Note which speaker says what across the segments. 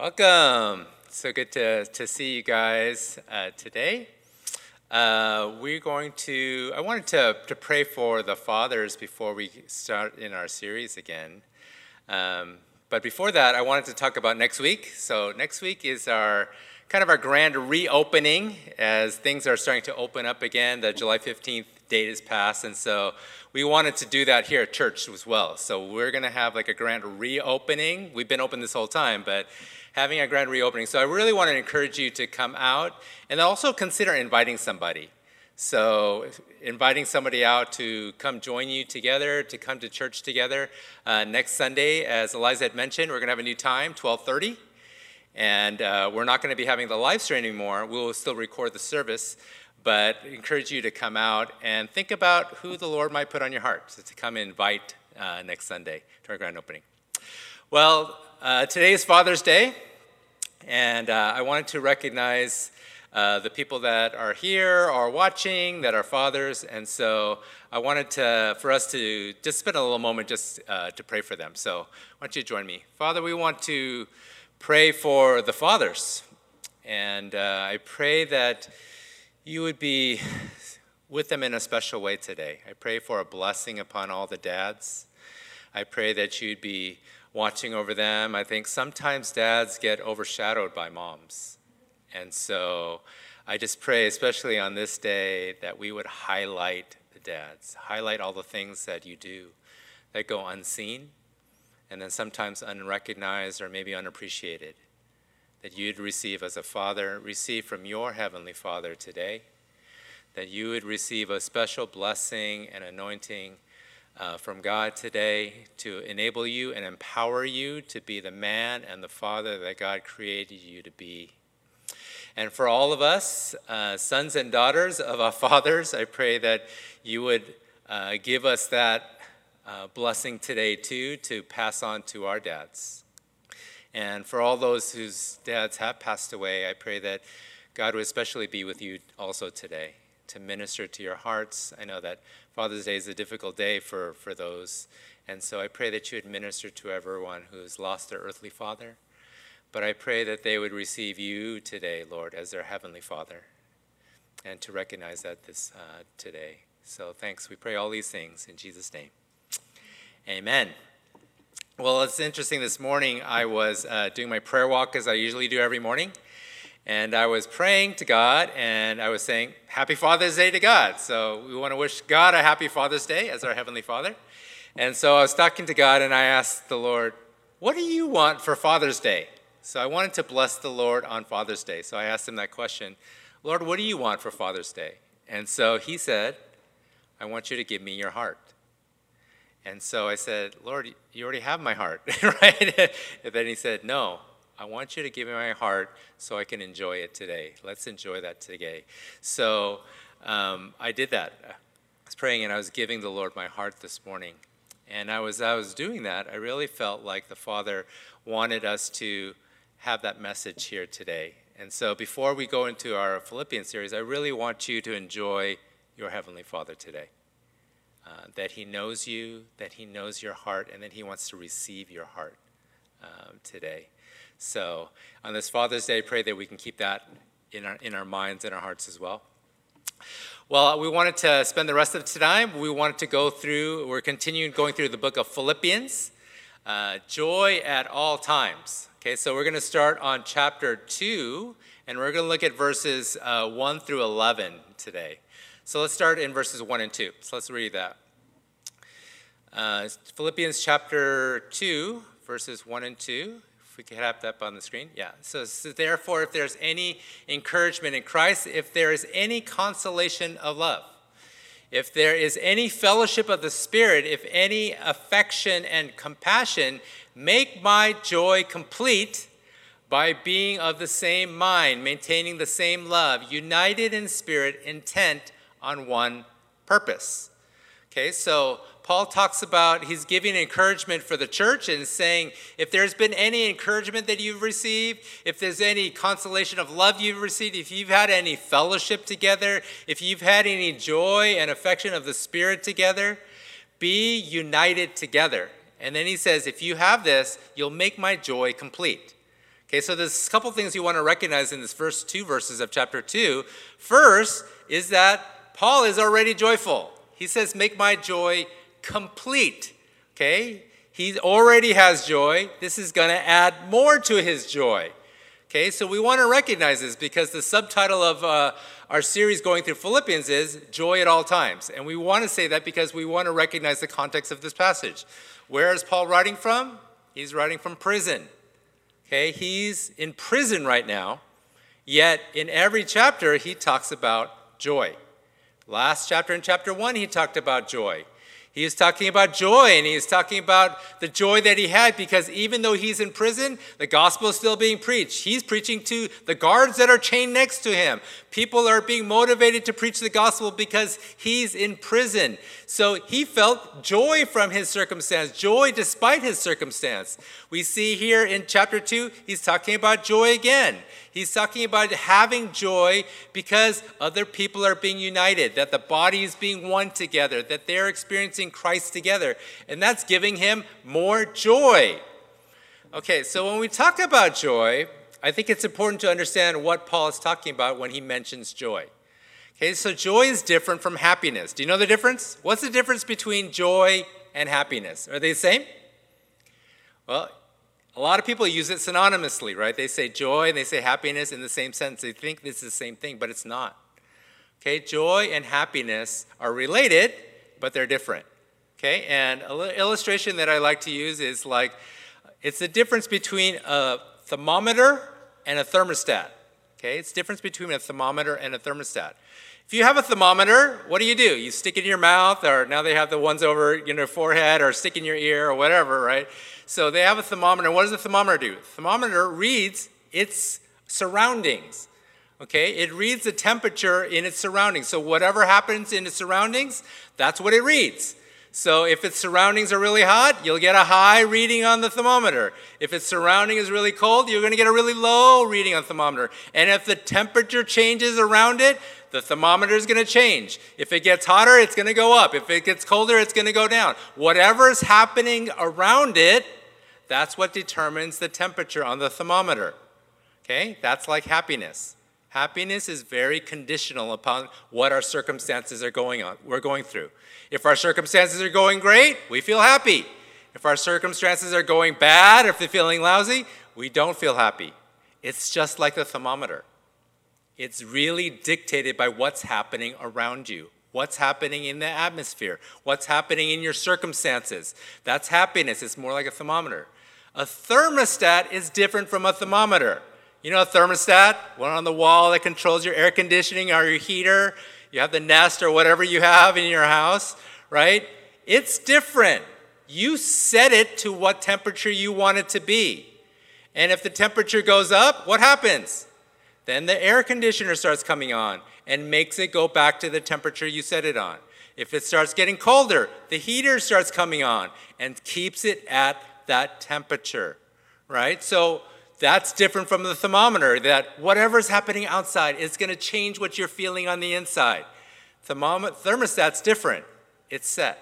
Speaker 1: Welcome. So good to, to see you guys uh, today. Uh, we're going to, I wanted to, to pray for the fathers before we start in our series again. Um, but before that, I wanted to talk about next week. So, next week is our kind of our grand reopening as things are starting to open up again. The July 15th date is passed, and so we wanted to do that here at church as well. So, we're going to have like a grand reopening. We've been open this whole time, but having a grand reopening. So I really want to encourage you to come out and also consider inviting somebody. So inviting somebody out to come join you together, to come to church together. Uh, next Sunday, as Eliza had mentioned, we're going to have a new time, 1230. And uh, we're not going to be having the live stream anymore. We will still record the service, but encourage you to come out and think about who the Lord might put on your heart to come and invite uh, next Sunday to our grand opening. Well, uh, today is Father's Day, and uh, I wanted to recognize uh, the people that are here or watching that are fathers, and so I wanted to, for us to just spend a little moment just uh, to pray for them. So, why don't you join me? Father, we want to pray for the fathers, and uh, I pray that you would be with them in a special way today. I pray for a blessing upon all the dads. I pray that you'd be watching over them. I think sometimes dads get overshadowed by moms. And so I just pray, especially on this day, that we would highlight the dads, highlight all the things that you do that go unseen and then sometimes unrecognized or maybe unappreciated. That you'd receive as a father, receive from your heavenly Father today, that you would receive a special blessing and anointing uh, from God today to enable you and empower you to be the man and the father that God created you to be. And for all of us, uh, sons and daughters of our fathers, I pray that you would uh, give us that uh, blessing today too to pass on to our dads. And for all those whose dads have passed away, I pray that God would especially be with you also today to minister to your hearts. I know that Father's Day is a difficult day for, for those. And so I pray that you would minister to everyone who's lost their earthly father. But I pray that they would receive you today, Lord, as their heavenly Father, and to recognize that this uh, today. So thanks. We pray all these things in Jesus' name. Amen. Well, it's interesting. This morning I was uh, doing my prayer walk as I usually do every morning. And I was praying to God and I was saying, Happy Father's Day to God. So we want to wish God a happy Father's Day as our Heavenly Father. And so I was talking to God and I asked the Lord, What do you want for Father's Day? So I wanted to bless the Lord on Father's Day. So I asked him that question Lord, what do you want for Father's Day? And so he said, I want you to give me your heart. And so I said, Lord, you already have my heart, right? and then he said, No, I want you to give me my heart so I can enjoy it today. Let's enjoy that today. So um, I did that. I was praying and I was giving the Lord my heart this morning. And I was, I was doing that. I really felt like the Father wanted us to have that message here today. And so before we go into our Philippians series, I really want you to enjoy your Heavenly Father today. Uh, that He knows you, that He knows your heart, and that He wants to receive your heart um, today. So on this Father's Day, pray that we can keep that in our, in our minds and our hearts as well. Well, we wanted to spend the rest of time. We wanted to go through, we're continuing going through the book of Philippians, uh, joy at all times. Okay, so we're going to start on chapter 2, and we're going to look at verses uh, 1 through 11 today. So let's start in verses 1 and 2. So let's read that. Uh, Philippians chapter 2, verses 1 and 2 we could have that up on the screen. Yeah. So, so, therefore, if there's any encouragement in Christ, if there is any consolation of love, if there is any fellowship of the Spirit, if any affection and compassion, make my joy complete by being of the same mind, maintaining the same love, united in spirit, intent on one purpose. Okay, so Paul talks about he's giving encouragement for the church and saying, if there's been any encouragement that you've received, if there's any consolation of love you've received, if you've had any fellowship together, if you've had any joy and affection of the Spirit together, be united together. And then he says, if you have this, you'll make my joy complete. Okay, so there's a couple things you want to recognize in this first two verses of chapter 2. First is that Paul is already joyful. He says, Make my joy complete. Okay? He already has joy. This is going to add more to his joy. Okay, so we want to recognize this because the subtitle of uh, our series going through Philippians is Joy at All Times. And we want to say that because we want to recognize the context of this passage. Where is Paul writing from? He's writing from prison. Okay, he's in prison right now, yet in every chapter he talks about joy. Last chapter, in chapter one, he talked about joy. He is talking about joy and he is talking about the joy that he had because even though he's in prison, the gospel is still being preached. He's preaching to the guards that are chained next to him. People are being motivated to preach the gospel because he's in prison. So he felt joy from his circumstance, joy despite his circumstance. We see here in chapter 2, he's talking about joy again. He's talking about having joy because other people are being united, that the body is being one together, that they're experiencing Christ together. And that's giving him more joy. Okay, so when we talk about joy, I think it's important to understand what Paul is talking about when he mentions joy. Okay, so joy is different from happiness. Do you know the difference? What's the difference between joy and happiness? Are they the same? Well, a lot of people use it synonymously, right? They say joy and they say happiness in the same sense. They think this is the same thing, but it's not. Okay, joy and happiness are related, but they're different. Okay, and an illustration that I like to use is like it's the difference between a thermometer and a thermostat. Okay, it's the difference between a thermometer and a thermostat. If you have a thermometer, what do you do? You stick it in your mouth, or now they have the ones over your forehead, or stick in your ear, or whatever, right? So they have a thermometer. What does the thermometer do? The thermometer reads its surroundings. Okay, it reads the temperature in its surroundings. So whatever happens in its surroundings, that's what it reads. So if its surroundings are really hot, you'll get a high reading on the thermometer. If its surrounding is really cold, you're going to get a really low reading on the thermometer. And if the temperature changes around it, the thermometer is going to change. If it gets hotter, it's going to go up. If it gets colder, it's going to go down. Whatever is happening around it that's what determines the temperature on the thermometer. Okay? That's like happiness. Happiness is very conditional upon what our circumstances are going on, we're going through. If our circumstances are going great, we feel happy. If our circumstances are going bad, if they're feeling lousy, we don't feel happy. It's just like the thermometer. It's really dictated by what's happening around you, what's happening in the atmosphere, what's happening in your circumstances. That's happiness. It's more like a thermometer. A thermostat is different from a thermometer. You know a thermostat? One on the wall that controls your air conditioning or your heater. You have the Nest or whatever you have in your house, right? It's different. You set it to what temperature you want it to be. And if the temperature goes up, what happens? Then the air conditioner starts coming on and makes it go back to the temperature you set it on. If it starts getting colder, the heater starts coming on and keeps it at that temperature, right? So that's different from the thermometer, that whatever's happening outside is going to change what you're feeling on the inside. Thermom- thermostat's different, it's set.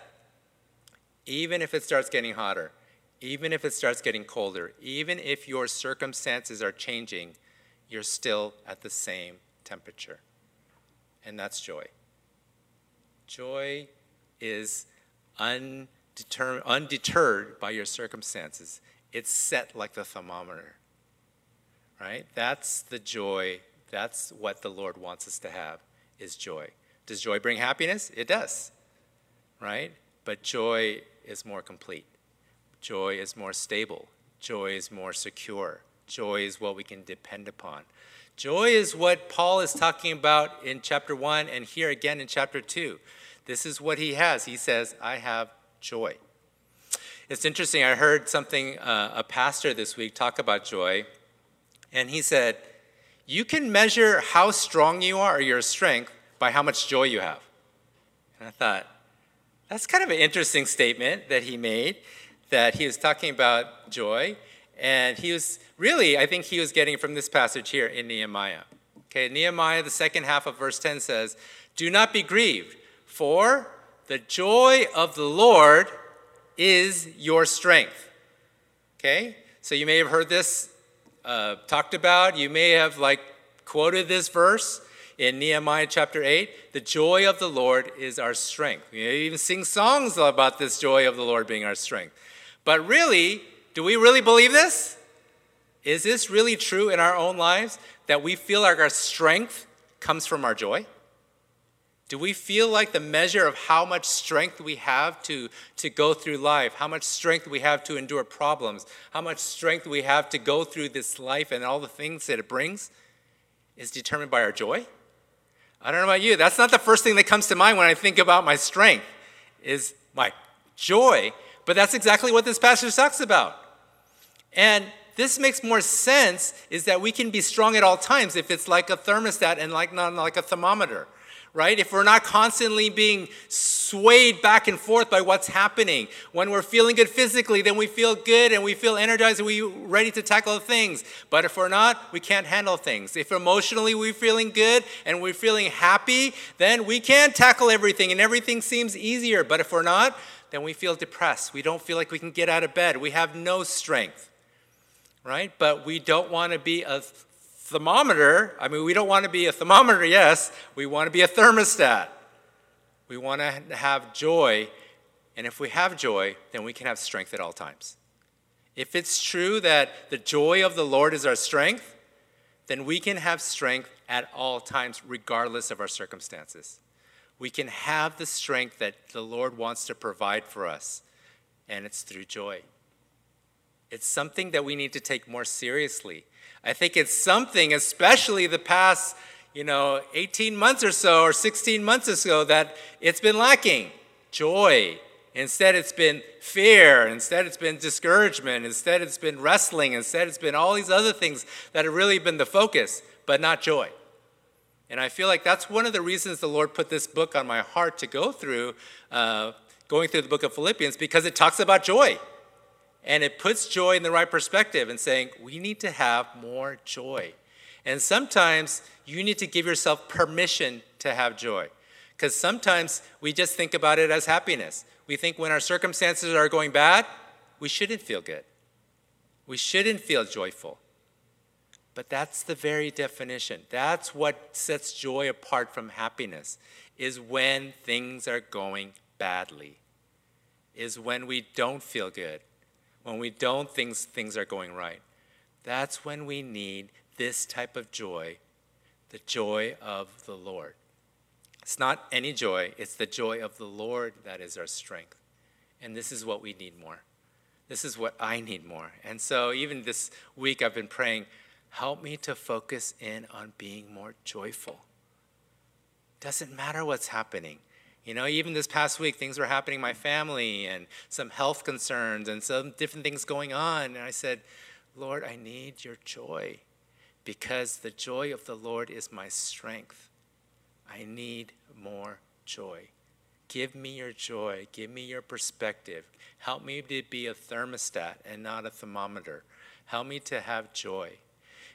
Speaker 1: Even if it starts getting hotter, even if it starts getting colder, even if your circumstances are changing, you're still at the same temperature. And that's joy. Joy is undeterred by your circumstances. It's set like the thermometer. Right? That's the joy. That's what the Lord wants us to have is joy. Does joy bring happiness? It does. Right? But joy is more complete. Joy is more stable. Joy is more secure. Joy is what we can depend upon. Joy is what Paul is talking about in chapter 1 and here again in chapter 2. This is what he has. He says, I have joy. It's interesting, I heard something, uh, a pastor this week talk about joy, and he said, You can measure how strong you are or your strength by how much joy you have. And I thought, that's kind of an interesting statement that he made, that he was talking about joy. And he was really, I think he was getting from this passage here in Nehemiah. Okay, Nehemiah, the second half of verse 10 says, Do not be grieved, for the joy of the Lord is your strength. Okay? So you may have heard this uh, talked about. You may have like quoted this verse in Nehemiah chapter 8. The joy of the Lord is our strength. We even sing songs about this joy of the Lord being our strength. But really, do we really believe this? Is this really true in our own lives that we feel like our strength comes from our joy? Do we feel like the measure of how much strength we have to, to go through life, how much strength we have to endure problems, how much strength we have to go through this life and all the things that it brings is determined by our joy? I don't know about you. That's not the first thing that comes to mind when I think about my strength, is my joy. But that's exactly what this passage talks about. And this makes more sense is that we can be strong at all times if it's like a thermostat and like not like a thermometer right? If we're not constantly being swayed back and forth by what's happening. When we're feeling good physically, then we feel good and we feel energized and we're ready to tackle things. But if we're not, we can't handle things. If emotionally we're feeling good and we're feeling happy, then we can tackle everything and everything seems easier. But if we're not, then we feel depressed. We don't feel like we can get out of bed. We have no strength, right? But we don't want to be a thermometer, I mean, we don't want to be a thermometer, yes, we want to be a thermostat. We want to have joy, and if we have joy, then we can have strength at all times. If it's true that the joy of the Lord is our strength, then we can have strength at all times, regardless of our circumstances. We can have the strength that the Lord wants to provide for us, and it's through joy. It's something that we need to take more seriously I think it's something, especially the past, you know, 18 months or so or 16 months or so, that it's been lacking joy. Instead, it's been fear. Instead, it's been discouragement. Instead, it's been wrestling. Instead, it's been all these other things that have really been the focus, but not joy. And I feel like that's one of the reasons the Lord put this book on my heart to go through, uh, going through the book of Philippians, because it talks about joy. And it puts joy in the right perspective and saying, we need to have more joy. And sometimes you need to give yourself permission to have joy. Because sometimes we just think about it as happiness. We think when our circumstances are going bad, we shouldn't feel good. We shouldn't feel joyful. But that's the very definition. That's what sets joy apart from happiness, is when things are going badly, is when we don't feel good, when we don't think things are going right, that's when we need this type of joy, the joy of the Lord. It's not any joy, it's the joy of the Lord that is our strength. And this is what we need more. This is what I need more. And so, even this week, I've been praying, help me to focus in on being more joyful. Doesn't matter what's happening. You know, even this past week, things were happening in my family and some health concerns and some different things going on. And I said, Lord, I need your joy because the joy of the Lord is my strength. I need more joy. Give me your joy. Give me your perspective. Help me to be a thermostat and not a thermometer. Help me to have joy.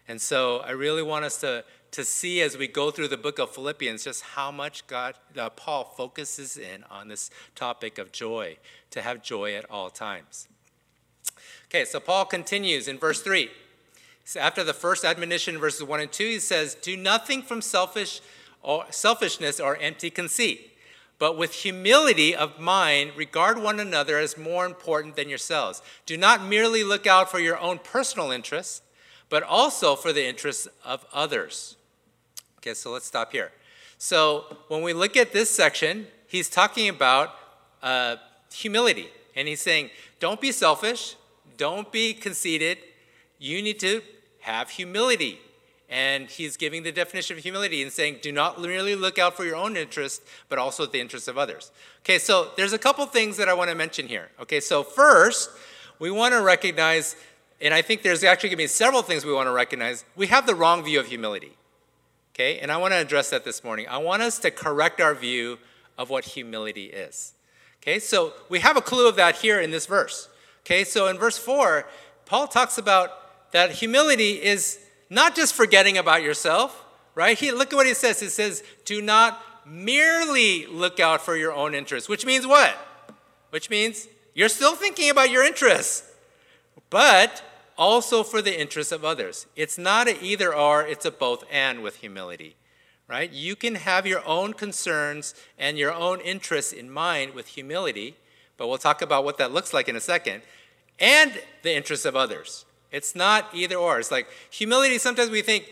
Speaker 1: And so I really want us to to see as we go through the book of Philippians just how much God, uh, Paul focuses in on this topic of joy, to have joy at all times. Okay, so Paul continues in verse 3. So after the first admonition, verses 1 and 2, he says, Do nothing from selfish or selfishness or empty conceit, but with humility of mind, regard one another as more important than yourselves. Do not merely look out for your own personal interests, but also for the interests of others. Okay, so let's stop here. So when we look at this section, he's talking about uh, humility. And he's saying, don't be selfish, don't be conceited. You need to have humility. And he's giving the definition of humility and saying, do not merely look out for your own interest, but also the interests of others. Okay, so there's a couple things that I want to mention here. Okay, so first, we want to recognize, and I think there's actually going to be several things we want to recognize, we have the wrong view of humility. Okay, and I want to address that this morning. I want us to correct our view of what humility is. Okay, so we have a clue of that here in this verse. Okay, so in verse 4, Paul talks about that humility is not just forgetting about yourself, right? He, look at what he says. He says, do not merely look out for your own interests, which means what? Which means you're still thinking about your interests, but also for the interests of others. It's not a either or, it's a both and with humility, right? You can have your own concerns and your own interests in mind with humility, but we'll talk about what that looks like in a second, and the interests of others. It's not either or. It's like humility, sometimes we think,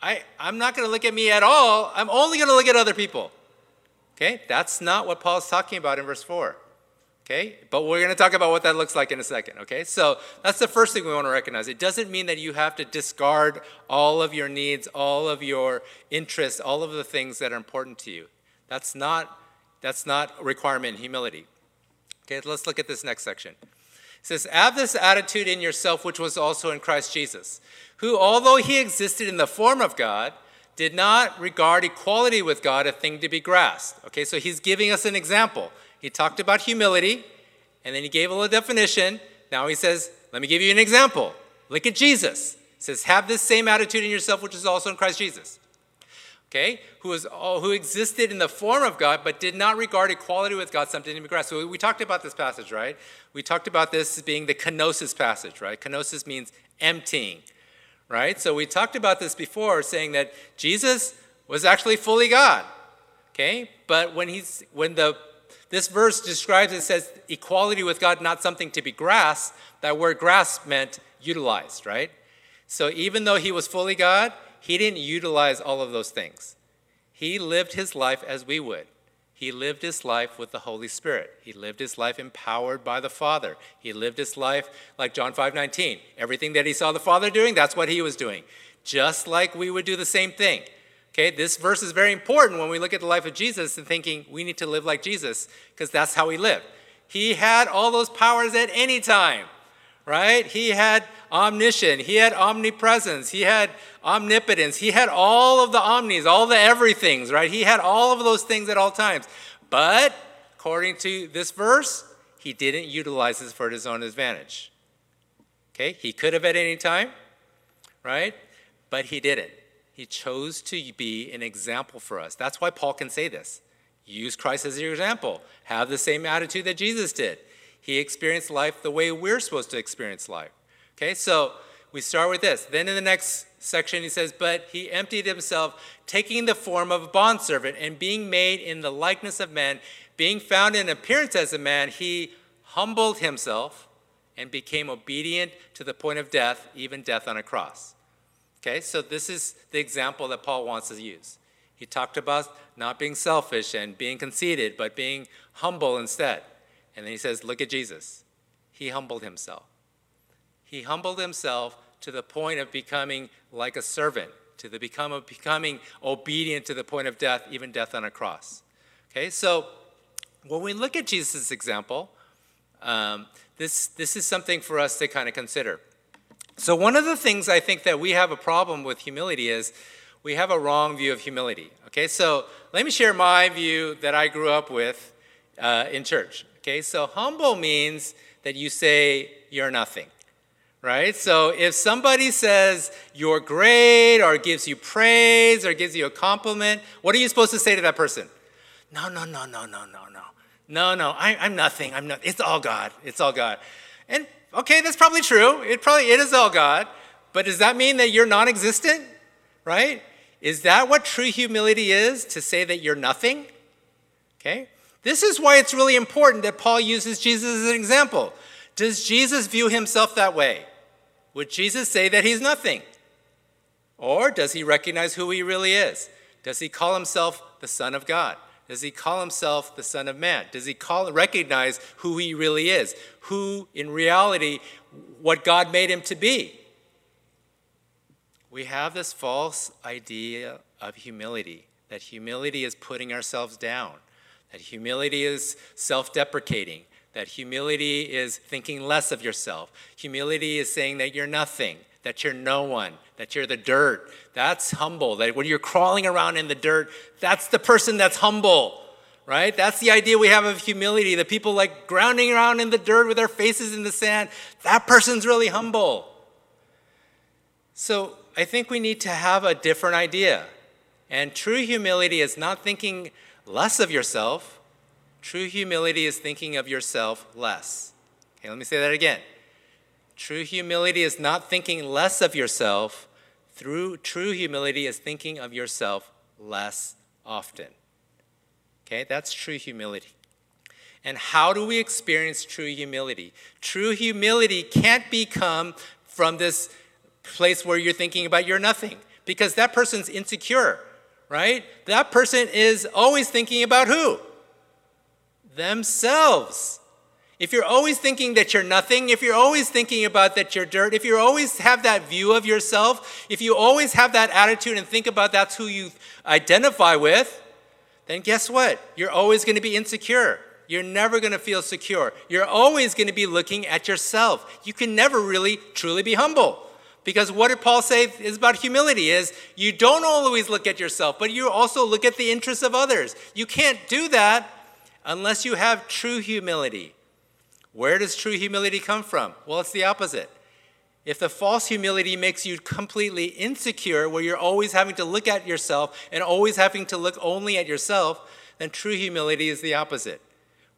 Speaker 1: I, I'm not going to look at me at all, I'm only going to look at other people. Okay? That's not what Paul's talking about in verse 4. Okay? But we're going to talk about what that looks like in a second. Okay? So that's the first thing we want to recognize. It doesn't mean that you have to discard all of your needs, all of your interests, all of the things that are important to you. That's not, that's not requirement humility. Okay, let's look at this next section. It says, Have this attitude in yourself, which was also in Christ Jesus, who, although he existed in the form of God, did not regard equality with God a thing to be grasped. Okay, so he's giving us an example. He talked about humility, and then he gave a little definition. Now he says, Let me give you an example. Look at Jesus. He says, Have this same attitude in yourself, which is also in Christ Jesus. Okay, who, is, who existed in the form of God, but did not regard equality with God something to be grasped. So we talked about this passage, right? We talked about this being the kenosis passage, right? Kenosis means emptying right? So we talked about this before, saying that Jesus was actually fully God. Okay? But when he's when the this verse describes it says equality with God not something to be grasped, that word grasp meant utilized, right? So even though he was fully God, he didn't utilize all of those things. He lived his life as we would. He lived his life with the Holy Spirit. He lived his life empowered by the Father. He lived his life like John 5:19. Everything that he saw the Father doing, that's what he was doing. Just like we would do the same thing. Okay, this verse is very important when we look at the life of Jesus and thinking we need to live like Jesus because that's how he lived. He had all those powers at any time right? He had omniscience, he had omnipresence, he had omnipotence, he had all of the omnis, all the everythings, right? He had all of those things at all times. But according to this verse, he didn't utilize this for his own advantage. Okay? He could have at any time, right? But he didn't. He chose to be an example for us. That's why Paul can say this. Use Christ as your example. Have the same attitude that Jesus did. He experienced life the way we're supposed to experience life. Okay, so we start with this. Then in the next section, he says, But he emptied himself, taking the form of a bondservant, and being made in the likeness of men, being found in appearance as a man, he humbled himself and became obedient to the point of death, even death on a cross. Okay, so this is the example that Paul wants to use. He talked about not being selfish and being conceited, but being humble instead. And then he says, Look at Jesus. He humbled himself. He humbled himself to the point of becoming like a servant, to the become of becoming obedient to the point of death, even death on a cross. Okay, so when we look at Jesus' example, um, this, this is something for us to kind of consider. So, one of the things I think that we have a problem with humility is we have a wrong view of humility. Okay, so let me share my view that I grew up with uh, in church. Okay, so humble means that you say you're nothing, right? So if somebody says you're great or gives you praise or gives you a compliment, what are you supposed to say to that person? No, no, no, no, no, no, no. No, no, I, I'm nothing. I'm not. It's all God. It's all God. And okay, that's probably true. It probably it is all God. But does that mean that you're non-existent? Right? Is that what true humility is? To say that you're nothing? Okay? This is why it's really important that Paul uses Jesus as an example. Does Jesus view himself that way? Would Jesus say that he's nothing? Or does he recognize who he really is? Does he call himself the Son of God? Does he call himself the Son of Man? Does he call, recognize who he really is? Who, in reality, what God made him to be? We have this false idea of humility, that humility is putting ourselves down. That humility is self deprecating. That humility is thinking less of yourself. Humility is saying that you're nothing, that you're no one, that you're the dirt. That's humble. That when you're crawling around in the dirt, that's the person that's humble, right? That's the idea we have of humility. The people like grounding around in the dirt with their faces in the sand, that person's really humble. So I think we need to have a different idea. And true humility is not thinking less of yourself. True humility is thinking of yourself less. Okay, let me say that again. True humility is not thinking less of yourself. Through true humility is thinking of yourself less often. Okay, that's true humility. And how do we experience true humility? True humility can't become from this place where you're thinking about you're nothing, because that person's insecure, right? That person is always thinking about who? Themselves. If you're always thinking that you're nothing, if you're always thinking about that you're dirt, if you always have that view of yourself, if you always have that attitude and think about that's who you identify with, then guess what? You're always going to be insecure. You're never going to feel secure. You're always going to be looking at yourself. You can never really truly be humble. Because what did Paul say is about humility is you don't always look at yourself, but you also look at the interests of others. You can't do that unless you have true humility. Where does true humility come from? Well, it's the opposite. If the false humility makes you completely insecure, where you're always having to look at yourself and always having to look only at yourself, then true humility is the opposite,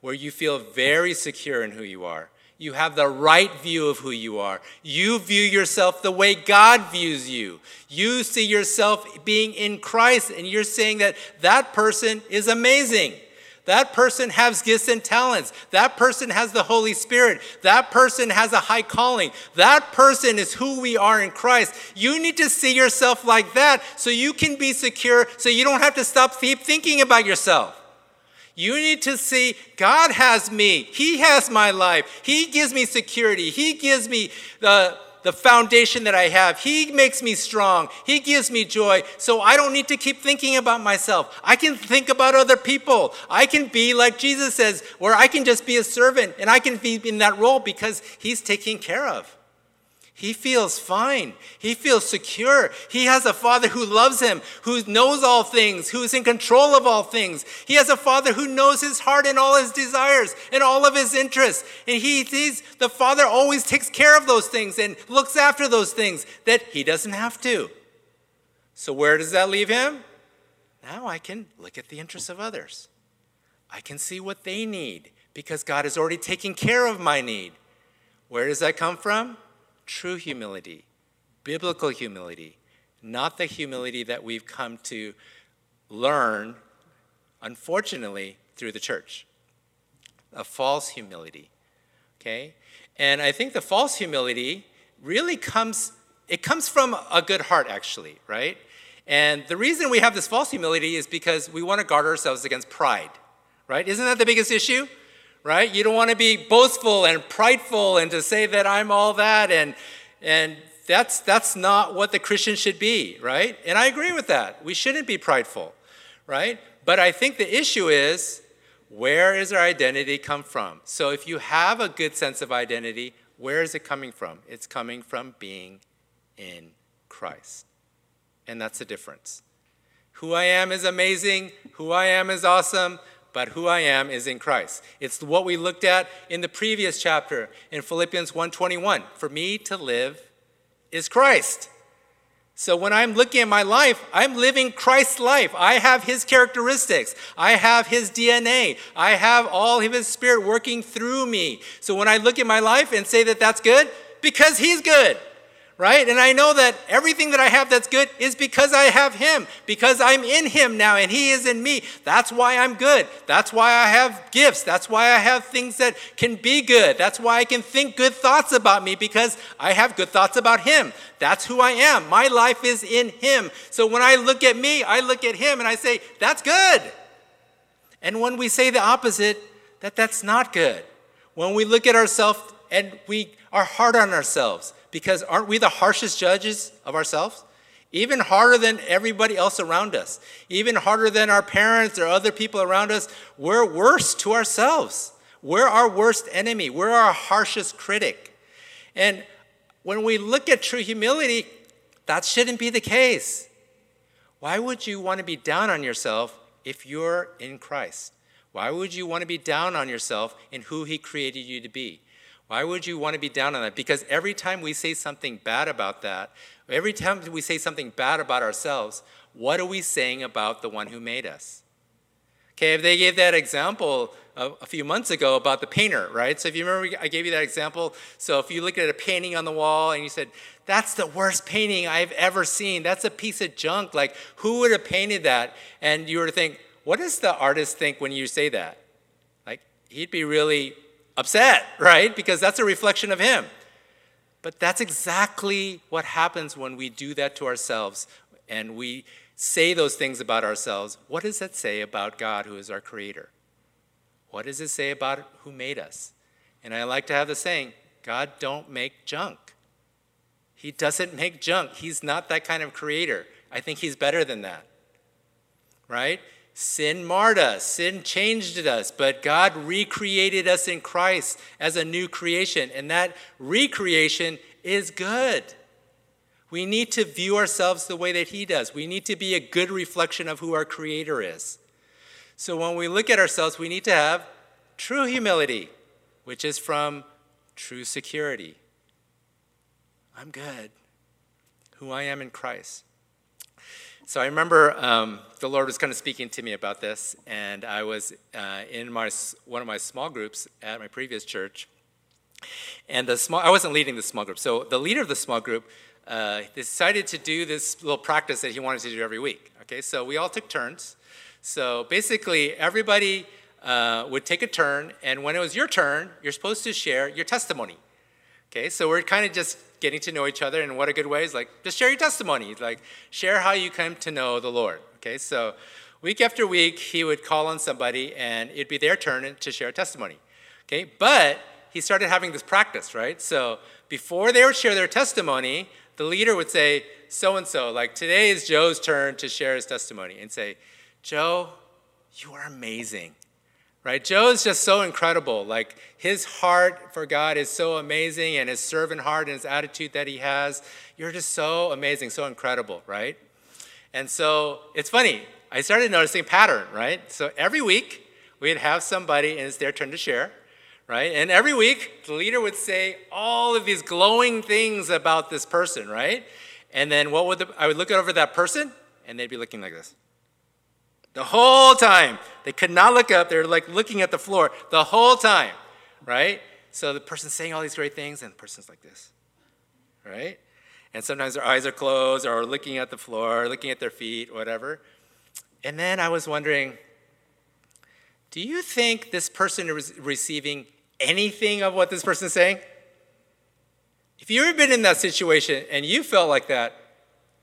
Speaker 1: where you feel very secure in who you are. You have the right view of who you are. You view yourself the way God views you. You see yourself being in Christ, and you're saying that that person is amazing. That person has gifts and talents. That person has the Holy Spirit. That person has a high calling. That person is who we are in Christ. You need to see yourself like that so you can be secure, so you don't have to stop thinking about yourself. You need to see God has me. He has my life. He gives me security. He gives me the the foundation that I have. He makes me strong. He gives me joy. So I don't need to keep thinking about myself. I can think about other people. I can be like Jesus says, where I can just be a servant and I can be in that role because He's taking care of. He feels fine. He feels secure. He has a father who loves him, who knows all things, who's in control of all things. He has a father who knows his heart and all his desires and all of his interests. And he sees the father always takes care of those things and looks after those things that he doesn't have to. So, where does that leave him? Now I can look at the interests of others. I can see what they need because God is already taking care of my need. Where does that come from? True humility, biblical humility, not the humility that we've come to learn, unfortunately, through the church. A false humility. Okay? And I think the false humility really comes it comes from a good heart actually, right? And the reason we have this false humility is because we want to guard ourselves against pride, right? Isn't that the biggest issue? Right? You don't want to be boastful and prideful and to say that I'm all that and and that's that's not what the Christian should be, right? And I agree with that. We shouldn't be prideful, right? But I think the issue is where is our identity come from? So if you have a good sense of identity, where is it coming from? It's coming from being in Christ. And that's the difference. Who I am is amazing, who I am is awesome, but who I am is in Christ. It's what we looked at in the previous chapter in Philippians 1:21. For me to live is Christ. So when I'm looking at my life, I'm living Christ's life. I have his characteristics. I have his DNA. I have all of his spirit working through me. So when I look at my life and say that that's good, because he's good right? And I know that everything that I have that's good is because I have Him, because I'm in Him now and He is in me. That's why I'm good. That's why I have gifts. That's why I have things that can be good. That's why I can think good thoughts about me because I have good thoughts about Him. That's who I am. My life is in Him. So when I look at me, I look at Him and I say, that's good. And when we say the opposite, that that's not good. When we look at ourselves and we are hard on ourselves, because aren't we the harshest judges of ourselves? Even harder than everybody else around us, even harder than our parents or other people around us. We're worse to ourselves. We're our worst enemy. We're our harshest critic. And when we look at true humility, that shouldn't be the case. Why would you want to be down on yourself if you're in Christ? Why would you want to be down on yourself in who He created you to be? Why would you want to be down on that? Because every time we say something bad about that, every time we say something bad about ourselves, what are we saying about the one who made us? Okay, if they gave that example a, few months ago about the painter, right? So if you remember, I gave you that example. So if you look at a painting on the wall and you said, that's the worst painting I've ever seen. That's a piece of junk. Like, who would have painted that? And you were to think, what does the artist think when you say that? Like, he'd be really upset, right? Because that's a reflection of him. But that's exactly what happens when we do that to ourselves and we say those things about ourselves. What does that say about God, who is our creator? What does it say about who made us? And I like to have the saying God don't make junk. He doesn't make junk. He's not that kind of creator. I think he's better than that. Right? Sin marred us, sin changed us, but God recreated us in Christ as a new creation, and that recreation is good. We need to view ourselves the way that He does. We need to be a good reflection of who our Creator is. So when we look at ourselves, we need to have true humility, which is from true security. I'm good, who I am in Christ. So I remember um, the Lord was kind of speaking to me about this, and I was uh, in my one of my small groups at my previous church, and the small I wasn't leading the small group. So the leader of the small group uh, decided to do this little practice that he wanted to do every week. Okay, so we all took turns. So basically, everybody uh, would take a turn, and when it was your turn, you're supposed to share your testimony. Okay, so we're kind of just getting to know each other, and what a good way is like just share your testimony, like share how you come to know the Lord. Okay, so week after week, he would call on somebody, and it'd be their turn to share a testimony. Okay, but he started having this practice, right? So before they would share their testimony, the leader would say, so and so, like today is Joe's turn to share his testimony, and say, Joe, you are amazing. Right? Joe is just so incredible. Like his heart for God is so amazing, and his servant heart and his attitude that he has, you're just so amazing, so incredible, right? And so it's funny. I started noticing pattern, right? So every week we'd have somebody, and it's their turn to share right? And every week, the leader would say all of these glowing things about this person, right? And then what would the, I would look over that person, and they'd be looking like this. The whole time. They could not look up. They're like looking at the floor the whole time, right? So the person's saying all these great things, and the person's like this, right? And sometimes their eyes are closed or looking at the floor, looking at their feet, whatever. And then I was wondering, do you think this person is receiving anything of what this person is saying? If you've ever been in that situation and you felt like that,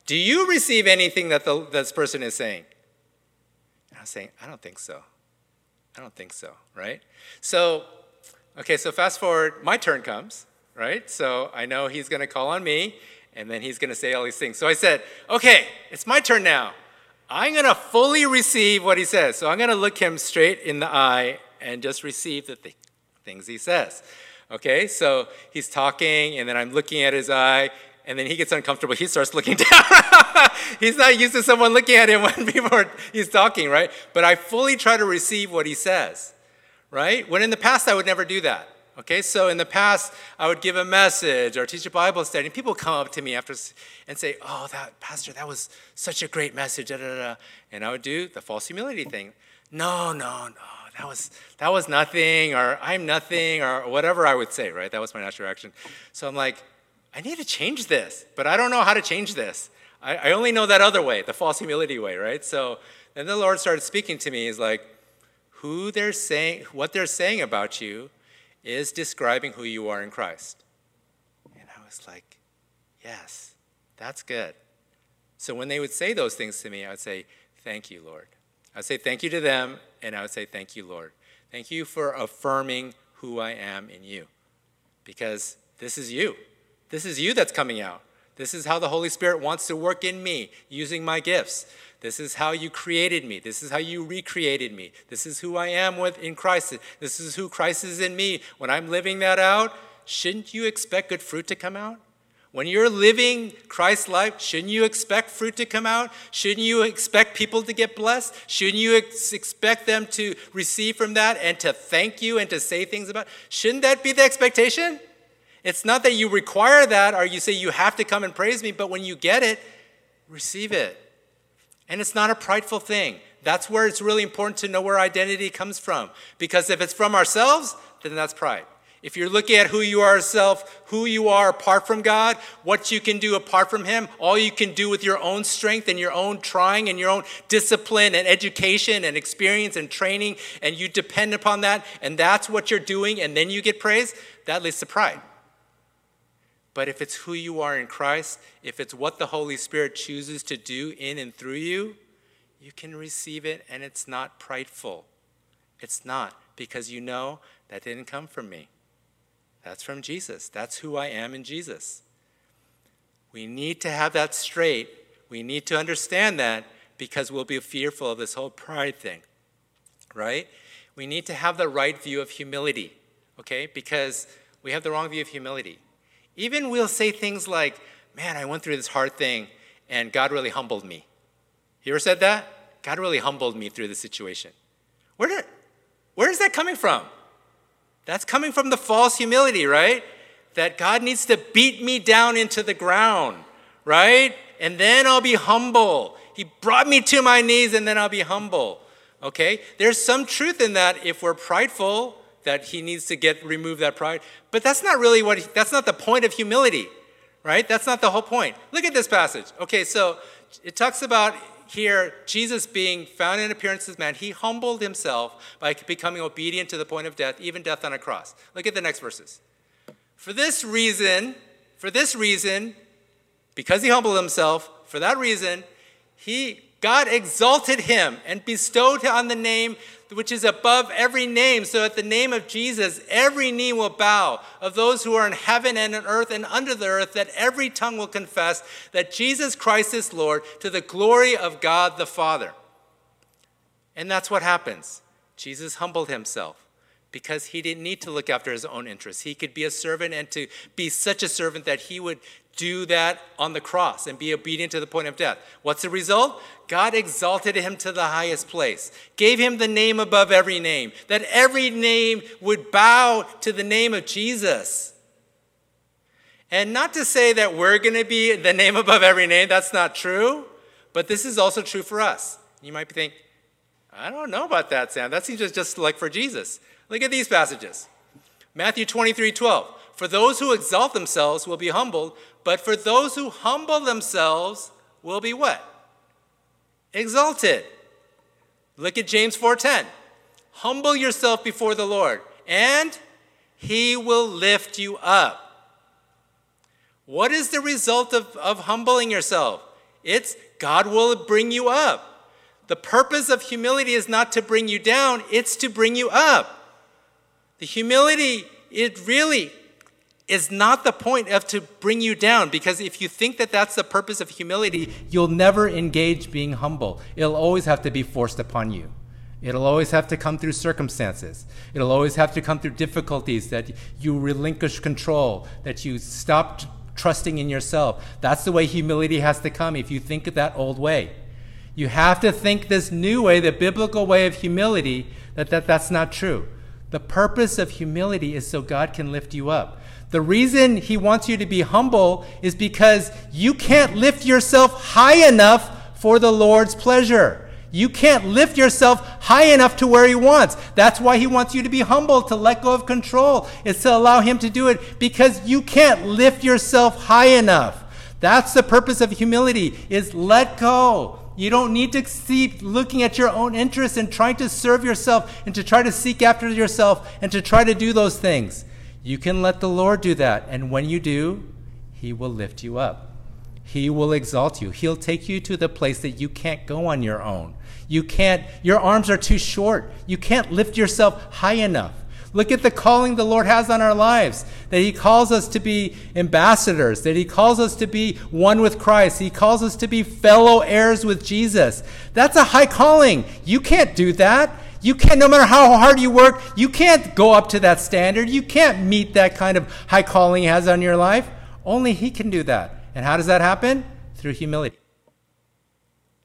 Speaker 1: do you receive anything that the, this person is saying? Saying, I don't think so. I don't think so, right? So, okay, so fast forward, my turn comes, right? So I know he's going to call on me, and then he's going to say all these things. So I said, okay, it's my turn now. I'm going to fully receive what he says. So I'm going to look him straight in the eye and just receive the th- things he says. Okay, so he's talking, and then I'm looking at his eye, and then he gets uncomfortable. He starts looking down. he's not used to someone looking at him when people are, he's talking, right? But I fully try to receive what he says, right? When in the past I would never do that. Okay, so in the past I would give a message or teach a Bible study, and people come up to me after and say, "Oh, that pastor, that was such a great message," da, da, da. and I would do the false humility thing. No, no, no that was that was nothing or i'm nothing or whatever i would say right that was my natural reaction so i'm like i need to change this but i don't know how to change this i, I only know that other way the false humility way right so then the lord started speaking to me he's like who they're saying what they're saying about you is describing who you are in christ and i was like yes that's good so when they would say those things to me i would say thank you lord I would say thank you to them, and I would say thank you, Lord. Thank you for affirming who I am in you. Because this is you. This is you that's coming out. This is how the Holy Spirit wants to work in me using my gifts. This is how you created me. This is how you recreated me. This is who I am with in Christ. This is who Christ is in me. When I'm living that out, shouldn't you expect good fruit to come out? When you're living Christ's life, shouldn't you expect fruit to come out? Shouldn't you expect people to get blessed? Shouldn't you ex- expect them to receive from that and to thank you and to say things about? Shouldn't that be the expectation? It's not that you require that or you say you have to come and praise me, but when you get it, receive it. And it's not a prideful thing. That's where it's really important to know where identity comes from. Because if it's from ourselves, then that's pride. If you're looking at who you are yourself, who you are apart from God, what you can do apart from Him, all you can do with your own strength and your own trying and your own discipline and education and experience and training, and you depend upon that, and that's what you're doing, and then you get praise, that leads to pride. But if it's who you are in Christ, if it's what the Holy Spirit chooses to do in and through you, you can receive it and it's not prideful. It's not because you know that didn't come from me. That's from Jesus. That's who I am in Jesus. We need to have that straight. We need to understand that because we'll be fearful of this whole pride thing, right? We need to have the right view of humility, okay? Because we have the wrong view of humility. Even we'll say things like, man, I went through this hard thing and God really humbled me. You ever said that? God really humbled me through the situation. Where, did, where is that coming from? That's coming from the false humility, right? That God needs to beat me down into the ground, right? And then I'll be humble. He brought me to my knees and then I'll be humble. Okay? There's some truth in that if we're prideful, that he needs to get remove that pride. But that's not really what that's not the point of humility, right? That's not the whole point. Look at this passage. Okay, so it talks about here, Jesus being found in appearance as man, he humbled himself by becoming obedient to the point of death, even death on a cross. Look at the next verses. For this reason, for this reason, because he humbled himself, for that reason, he God exalted him and bestowed on the name which is above every name, so at the name of Jesus, every knee will bow of those who are in heaven and on earth and under the earth, that every tongue will confess that Jesus Christ is Lord to the glory of God the Father. And that's what happens. Jesus humbled himself because he didn't need to look after his own interests. He could be a servant and to be such a servant that he would do that on the cross and be obedient to the point of death. What's the result? God exalted him to the highest place, gave him the name above every name, that every name would bow to the name of Jesus. And not to say that we're going to be the name above every name, that's not true, but this is also true for us. You might be thinking, I don't know about that, Sam. That seems just, like for Jesus. Look at these passages Matthew 23 12. For those who exalt themselves will be humbled, but for those who humble themselves will be what? Exalted. Look at James 4:10. Humble yourself before the Lord, and he will lift you up. What is the result of, of humbling yourself? It's God will bring you up. The purpose of humility is not to bring you down, it's to bring you up. The humility, it really is not the point of to bring you down because if you think that that's the purpose of humility, you'll never engage being humble. It'll always have to be forced upon you. It'll always have to come through circumstances. It'll always have to come through difficulties that you relinquish control, that you stop trusting in yourself. That's the way humility has to come if you think of that old way. You have to think this new way, the biblical way of humility, that, that that's not true. The purpose of humility is so God can lift you up. The reason he wants you to be humble is because you can't lift yourself high enough for the Lord's pleasure. You can't lift yourself high enough to where he wants. That's why he wants you to be humble, to let go of control. It's to allow him to do it because you can't lift yourself high enough. That's the purpose of humility is let go. You don't need to keep looking at your own interests and trying to serve yourself and to try to seek after yourself and to try to do those things. You can let the Lord do that. And when you do, He will lift you up. He will exalt you. He'll take you to the place that you can't go on your own. You can't, your arms are too short. You can't lift yourself high enough. Look at the calling the Lord has on our lives that He calls us to be ambassadors, that He calls us to be one with Christ, He calls us to be fellow heirs with Jesus. That's a high calling. You can't do that. You can't, no matter how hard you work, you can't go up to that standard. You can't meet that kind of high calling He has on your life. Only He can do that. And how does that happen? Through humility.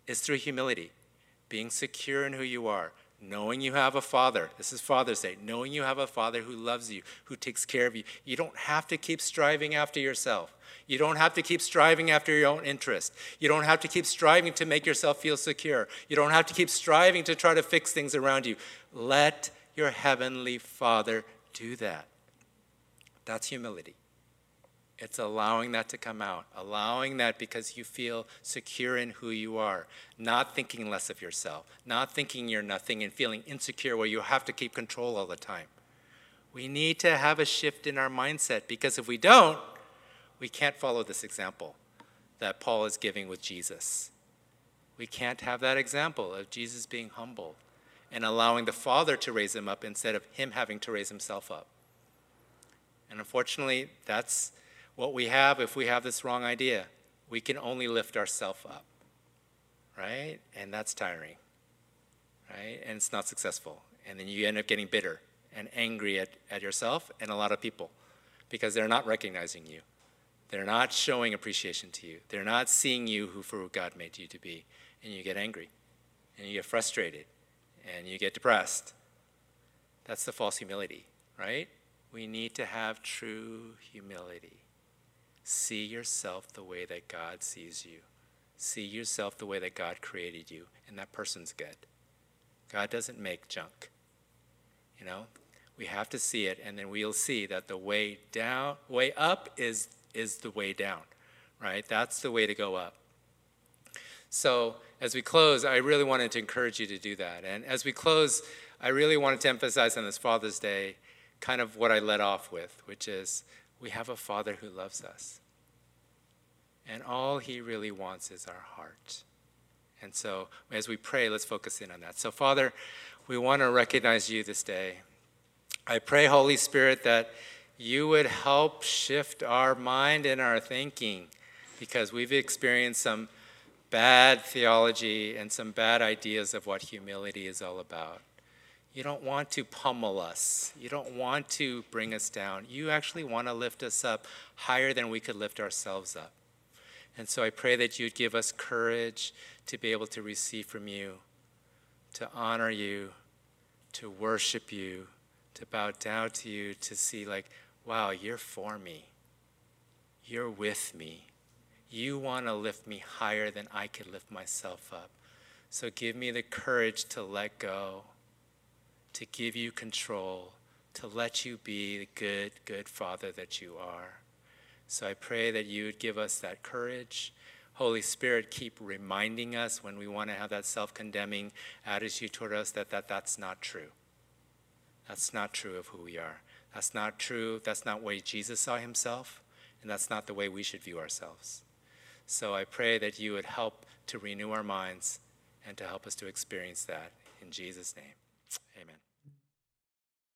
Speaker 1: It's through humility, being secure in who you are, knowing you have a father. This is Father's Day. Knowing you have a father who loves you, who takes care of you. You don't have to keep striving after yourself. You don't have to keep striving after your own interest. You don't have to keep striving to make yourself feel secure. You don't have to keep striving to try to fix things around you. Let your heavenly Father do that. That's humility. It's allowing that to come out, allowing that because you feel secure in who you are, not thinking less of yourself, not thinking you're nothing and feeling insecure where you have to keep control all the time. We need to have a shift in our mindset because if we don't, we can't follow this example that Paul is giving with Jesus. We can't have that example of Jesus being humble and allowing the Father to raise him up instead of him having to raise himself up. And unfortunately, that's what we have if we have this wrong idea. We can only lift ourselves up, right? And that's tiring, right? And it's not successful. And then you end up getting bitter and angry at, at yourself and a lot of people because they're not recognizing you. They're not showing appreciation to you. They're not seeing you who for who God made you to be. And you get angry and you get frustrated and you get depressed. That's the false humility, right? We need to have true humility. See yourself the way that God sees you. See yourself the way that God created you, and that person's good. God doesn't make junk. You know, we have to see it, and then we'll see that the way down, way up is is the way down, right? That's the way to go up. So as we close, I really wanted to encourage you to do that. And as we close, I really wanted to emphasize on this Father's Day kind of what I led off with, which is we have a Father who loves us. And all he really wants is our heart. And so as we pray, let's focus in on that. So, Father, we want to recognize you this day. I pray, Holy Spirit, that you would help shift our mind and our thinking because we've experienced some bad theology and some bad ideas of what humility is all about. You don't want to pummel us. You don't want to bring us down. You actually want to lift us up higher than we could lift ourselves up. And so I pray that you'd give us courage to be able to receive from you, to honor you, to worship you, to bow down to you, to see, like, wow, you're for me. You're with me. You want to lift me higher than I could lift myself up. So give me the courage to let go, to give you control, to let you be the good, good Father that you are. So I pray that you would give us that courage. Holy Spirit, keep reminding us when we want to have that self condemning attitude toward us that, that that's not true. That's not true of who we are. That's not true. That's not the way Jesus saw himself, and that's not the way we should view ourselves. So I pray that you would help to renew our minds and to help us to experience that. In Jesus' name, amen.